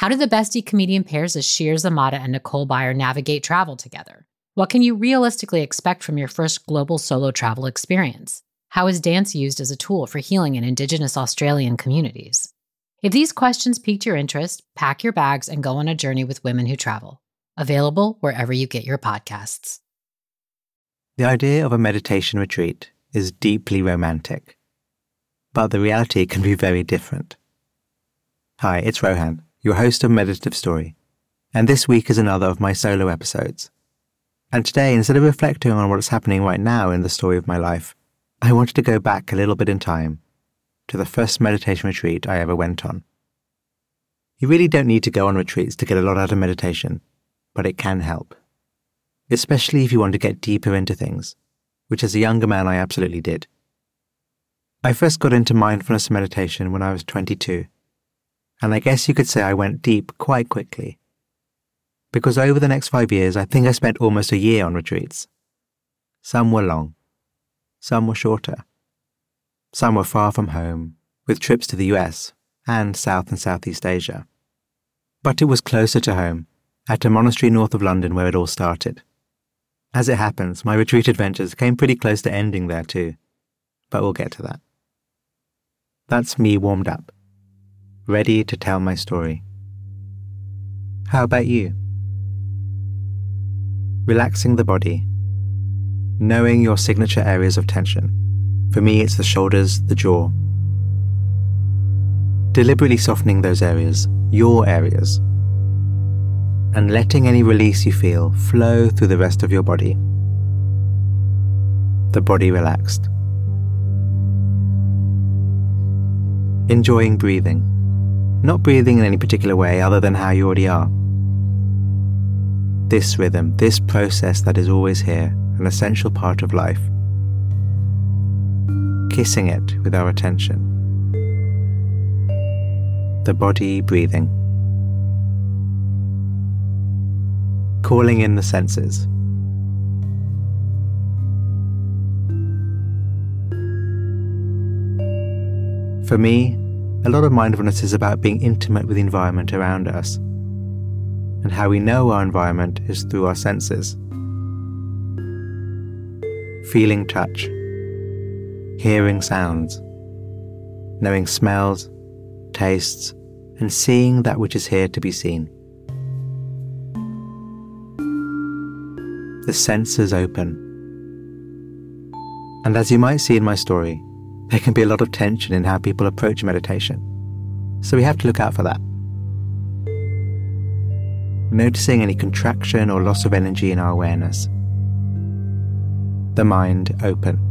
How do the bestie comedian pairs of Shir Zamata and Nicole Byer navigate travel together? What can you realistically expect from your first global solo travel experience? How is dance used as a tool for healing in Indigenous Australian communities? If these questions piqued your interest, pack your bags and go on a journey with women who travel. Available wherever you get your podcasts. The idea of a meditation retreat is deeply romantic, but the reality can be very different. Hi, it's Rohan your host of Meditative Story, and this week is another of my solo episodes. And today, instead of reflecting on what is happening right now in the story of my life, I wanted to go back a little bit in time to the first meditation retreat I ever went on. You really don't need to go on retreats to get a lot out of meditation, but it can help. Especially if you want to get deeper into things, which as a younger man I absolutely did. I first got into mindfulness meditation when I was 22 and I guess you could say I went deep quite quickly. Because over the next five years, I think I spent almost a year on retreats. Some were long, some were shorter, some were far from home, with trips to the US and South and Southeast Asia. But it was closer to home, at a monastery north of London where it all started. As it happens, my retreat adventures came pretty close to ending there too, but we'll get to that. That's me warmed up ready to tell my story. How about you? Relaxing the body, knowing your signature areas of tension. For me, it's the shoulders, the jaw. Deliberately softening those areas, your areas, and letting any release you feel flow through the rest of your body. The body relaxed. Enjoying breathing not breathing in any particular way other than how you already are. This rhythm, this process that is always here, an essential part of life. Kissing it with our attention. The body breathing. Calling in the senses. For me, a lot of mindfulness is about being intimate with the environment around us. And how we know our environment is through our senses. Feeling touch, hearing sounds, knowing smells, tastes, and seeing that which is here to be seen. The senses open. And as you might see in my story, there can be a lot of tension in how people approach meditation. So we have to look out for that. Noticing any contraction or loss of energy in our awareness. The mind open.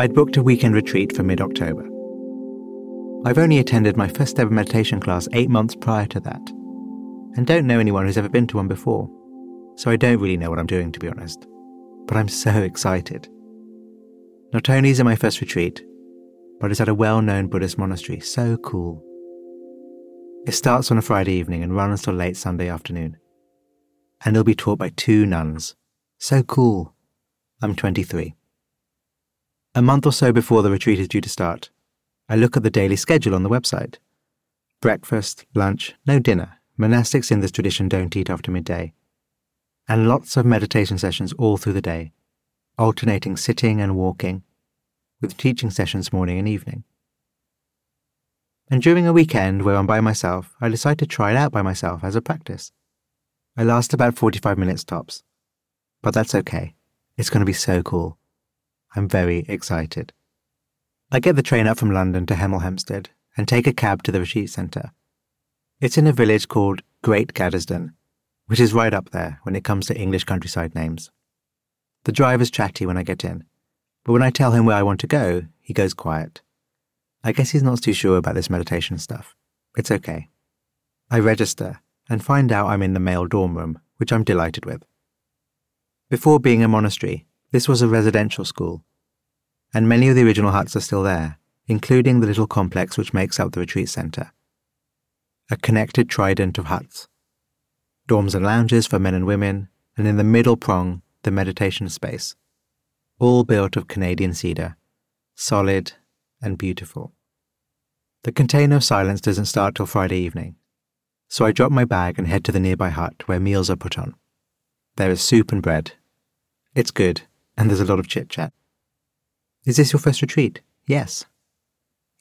I'd booked a weekend retreat for mid October. I've only attended my first ever meditation class eight months prior to that, and don't know anyone who's ever been to one before, so I don't really know what I'm doing, to be honest. But I'm so excited. Not only is it my first retreat, but it's at a well known Buddhist monastery, so cool. It starts on a Friday evening and runs till late Sunday afternoon. And it'll be taught by two nuns. So cool. I'm 23. A month or so before the retreat is due to start, I look at the daily schedule on the website. Breakfast, lunch, no dinner. Monastics in this tradition don't eat after midday. And lots of meditation sessions all through the day, alternating sitting and walking, with teaching sessions morning and evening. And during a weekend where I'm by myself, I decide to try it out by myself as a practice. I last about 45 minutes tops. But that's okay. It's going to be so cool. I'm very excited. I get the train up from London to Hemel Hempstead and take a cab to the retreat centre. It's in a village called Great Gaddesden, which is right up there when it comes to English countryside names. The driver's chatty when I get in, but when I tell him where I want to go, he goes quiet. I guess he's not too sure about this meditation stuff. It's okay. I register and find out I'm in the male dorm room, which I'm delighted with. Before being a monastery, this was a residential school, and many of the original huts are still there, including the little complex which makes up the retreat centre. A connected trident of huts. Dorms and lounges for men and women, and in the middle prong, the meditation space. All built of Canadian cedar, solid and beautiful. The container of silence doesn't start till Friday evening, so I drop my bag and head to the nearby hut where meals are put on. There is soup and bread. It's good, and there's a lot of chit chat. Is this your first retreat? Yes.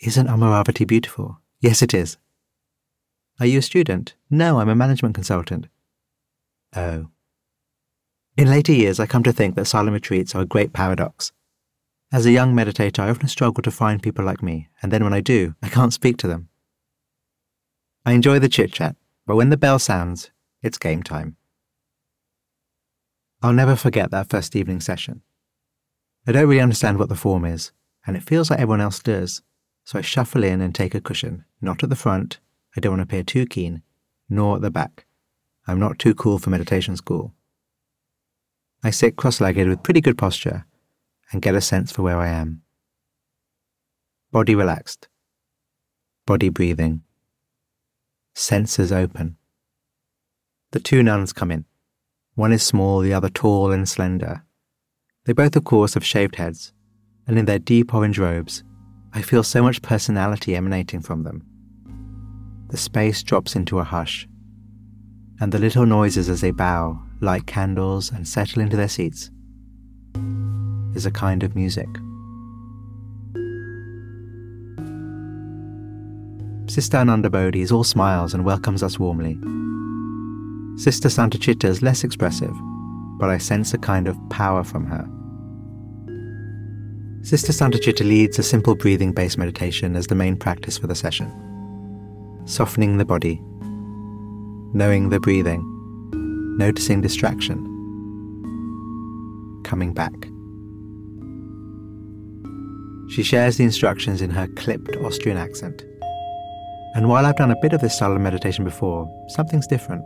Isn't Amaravati beautiful? Yes, it is. Are you a student? No, I'm a management consultant. Oh. In later years, I come to think that silent retreats are a great paradox. As a young meditator, I often struggle to find people like me, and then when I do, I can't speak to them. I enjoy the chit chat, but when the bell sounds, it's game time. I'll never forget that first evening session. I don't really understand what the form is, and it feels like everyone else does, so I shuffle in and take a cushion, not at the front, I don't want to appear too keen, nor at the back. I'm not too cool for meditation school. I sit cross legged with pretty good posture and get a sense for where I am. Body relaxed, body breathing, senses open. The two nuns come in. One is small, the other tall and slender. They both, of course, have shaved heads, and in their deep orange robes, I feel so much personality emanating from them. The space drops into a hush, and the little noises as they bow, light candles, and settle into their seats is a kind of music. Sister Ananda Bodhi is all smiles and welcomes us warmly. Sister Santacitta is less expressive, but I sense a kind of power from her. Sister Santacitta leads a simple breathing based meditation as the main practice for the session. Softening the body, knowing the breathing, noticing distraction, coming back. She shares the instructions in her clipped Austrian accent. And while I've done a bit of this style of meditation before, something's different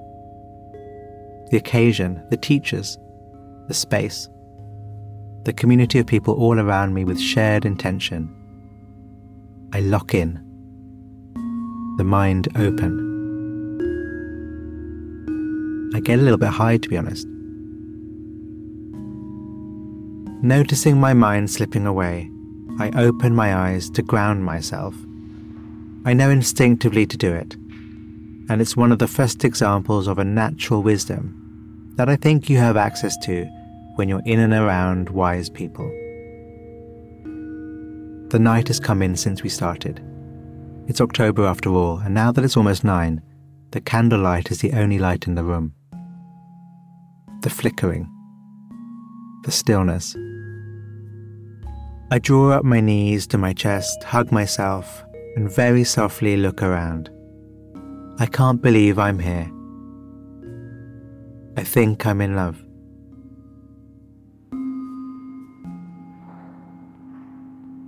the occasion, the teachers, the space, the community of people all around me with shared intention. I lock in, the mind open. I get a little bit high, to be honest. Noticing my mind slipping away, I open my eyes to ground myself. I know instinctively to do it, and it's one of the first examples of a natural wisdom that I think you have access to when you're in and around wise people. The night has come in since we started. It's October after all, and now that it's almost nine, the candlelight is the only light in the room. The flickering, the stillness. I draw up my knees to my chest, hug myself, and very softly look around. I can't believe I'm here. I think I'm in love.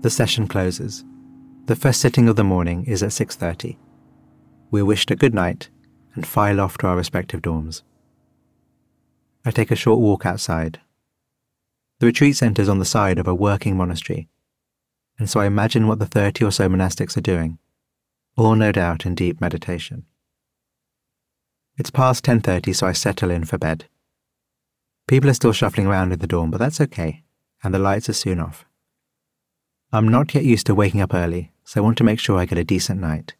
The session closes. The first sitting of the morning is at 6:30. We're wished a good night and file off to our respective dorms. I take a short walk outside. The retreat centre is on the side of a working monastery, and so I imagine what the 30 or so monastics are doing, all no doubt in deep meditation. It's past 10:30, so I settle in for bed. People are still shuffling around in the dorm, but that's okay, and the lights are soon off. I'm not yet used to waking up early, so I want to make sure I get a decent night.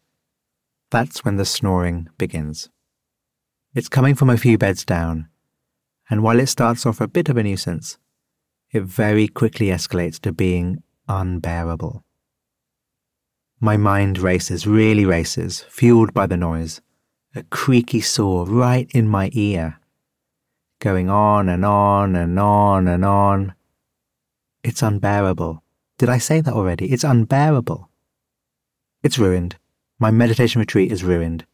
That's when the snoring begins. It's coming from a few beds down, and while it starts off a bit of a nuisance, it very quickly escalates to being unbearable. My mind races, really races, fueled by the noise, a creaky saw right in my ear, going on and on and on and on. It's unbearable. Did I say that already? It's unbearable. It's ruined. My meditation retreat is ruined.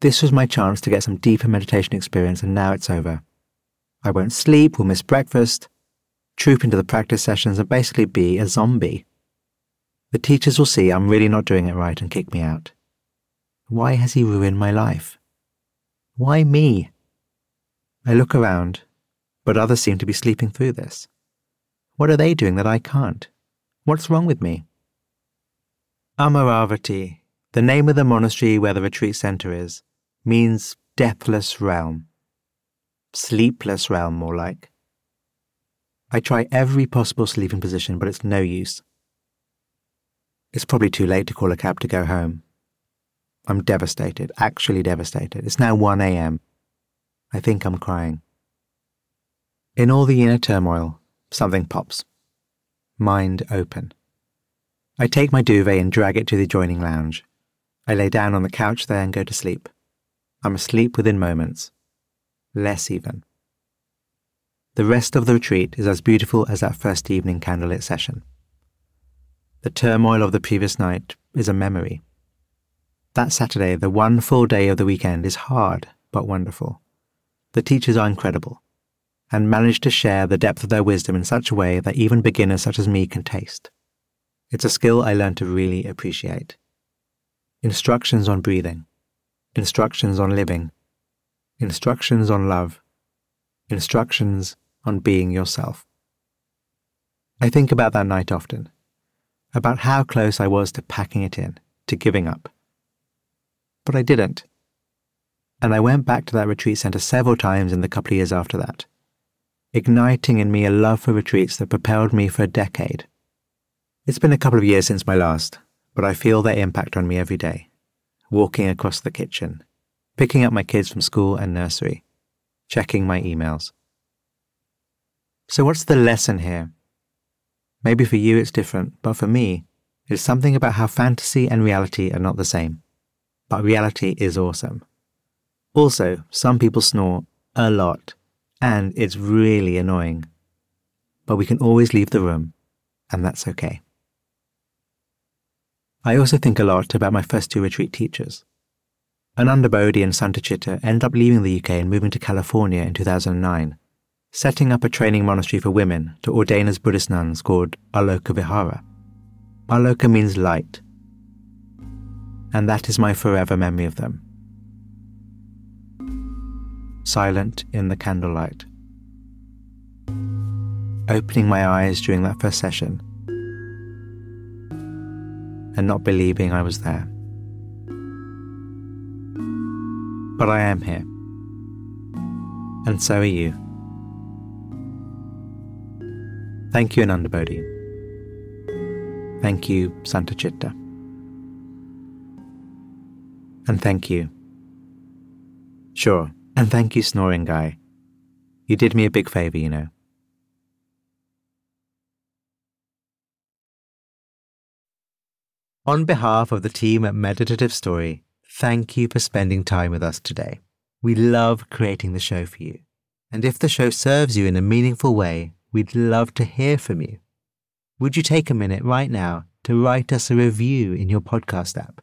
This was my chance to get some deeper meditation experience, and now it's over. I won't sleep, will miss breakfast, troop into the practice sessions, and basically be a zombie. The teachers will see I'm really not doing it right and kick me out. Why has he ruined my life? Why me? I look around, but others seem to be sleeping through this. What are they doing that I can't? What's wrong with me? Amaravati, the name of the monastery where the retreat center is, means deathless realm. Sleepless realm, more like. I try every possible sleeping position, but it's no use. It's probably too late to call a cab to go home. I'm devastated, actually devastated. It's now 1 a.m. I think I'm crying. In all the inner turmoil, something pops. Mind open. I take my duvet and drag it to the adjoining lounge. I lay down on the couch there and go to sleep. I'm asleep within moments. Less even. The rest of the retreat is as beautiful as that first evening candlelit session. The turmoil of the previous night is a memory. That Saturday, the one full day of the weekend, is hard but wonderful. The teachers are incredible and manage to share the depth of their wisdom in such a way that even beginners such as me can taste. It's a skill I learned to really appreciate. Instructions on breathing, instructions on living, instructions on love, instructions on being yourself. I think about that night often, about how close I was to packing it in, to giving up. But I didn't. And I went back to that retreat center several times in the couple of years after that, igniting in me a love for retreats that propelled me for a decade. It's been a couple of years since my last, but I feel their impact on me every day. Walking across the kitchen, picking up my kids from school and nursery, checking my emails. So, what's the lesson here? Maybe for you it's different, but for me, it's something about how fantasy and reality are not the same. But reality is awesome. Also, some people snore a lot, and it's really annoying. But we can always leave the room, and that's okay. I also think a lot about my first two retreat teachers. Ananda Bodhi and Santacitta ended up leaving the UK and moving to California in 2009 setting up a training monastery for women to ordain as Buddhist nuns called Aloka Vihara. Aloka means light, and that is my forever memory of them. Silent in the candlelight. Opening my eyes during that first session and not believing I was there. But I am here. And so are you. Thank you, Ananda Bodhi. Thank you, Santacitta. And thank you. Sure, and thank you, Snoring Guy. You did me a big favour, you know. On behalf of the team at Meditative Story, thank you for spending time with us today. We love creating the show for you. And if the show serves you in a meaningful way, We'd love to hear from you. Would you take a minute right now to write us a review in your podcast app?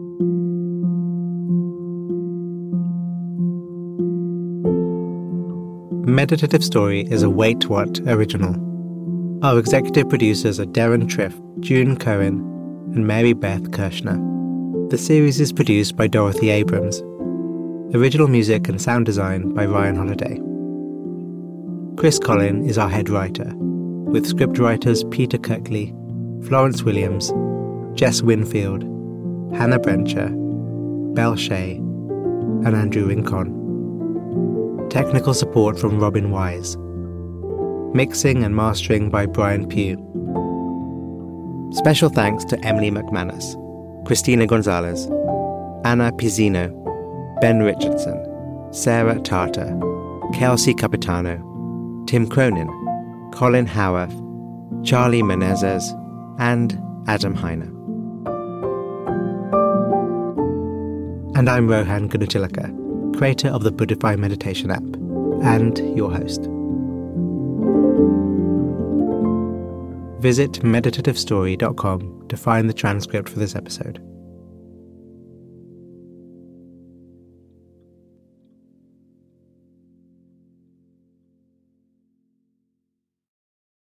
The meditative Story is a Wait What original. Our executive producers are Deron Triff, June Cohen, and Mary Beth Kirschner. The series is produced by Dorothy Abrams. Original music and sound design by Ryan Holladay. Chris Collin is our head writer, with scriptwriters Peter Kirkley, Florence Williams, Jess Winfield, Hannah Brencher, Belle Shea, and Andrew Rincon. Technical support from Robin Wise. Mixing and mastering by Brian Pugh. Special thanks to Emily McManus, Christina Gonzalez, Anna Pizzino, Ben Richardson, Sarah Tartar, Kelsey Capitano, Tim Cronin, Colin Howarth, Charlie Menezes, and Adam Heiner. And I'm Rohan Gunatillake creator of the Buddhify Meditation app, and your host. Visit meditativestory.com to find the transcript for this episode.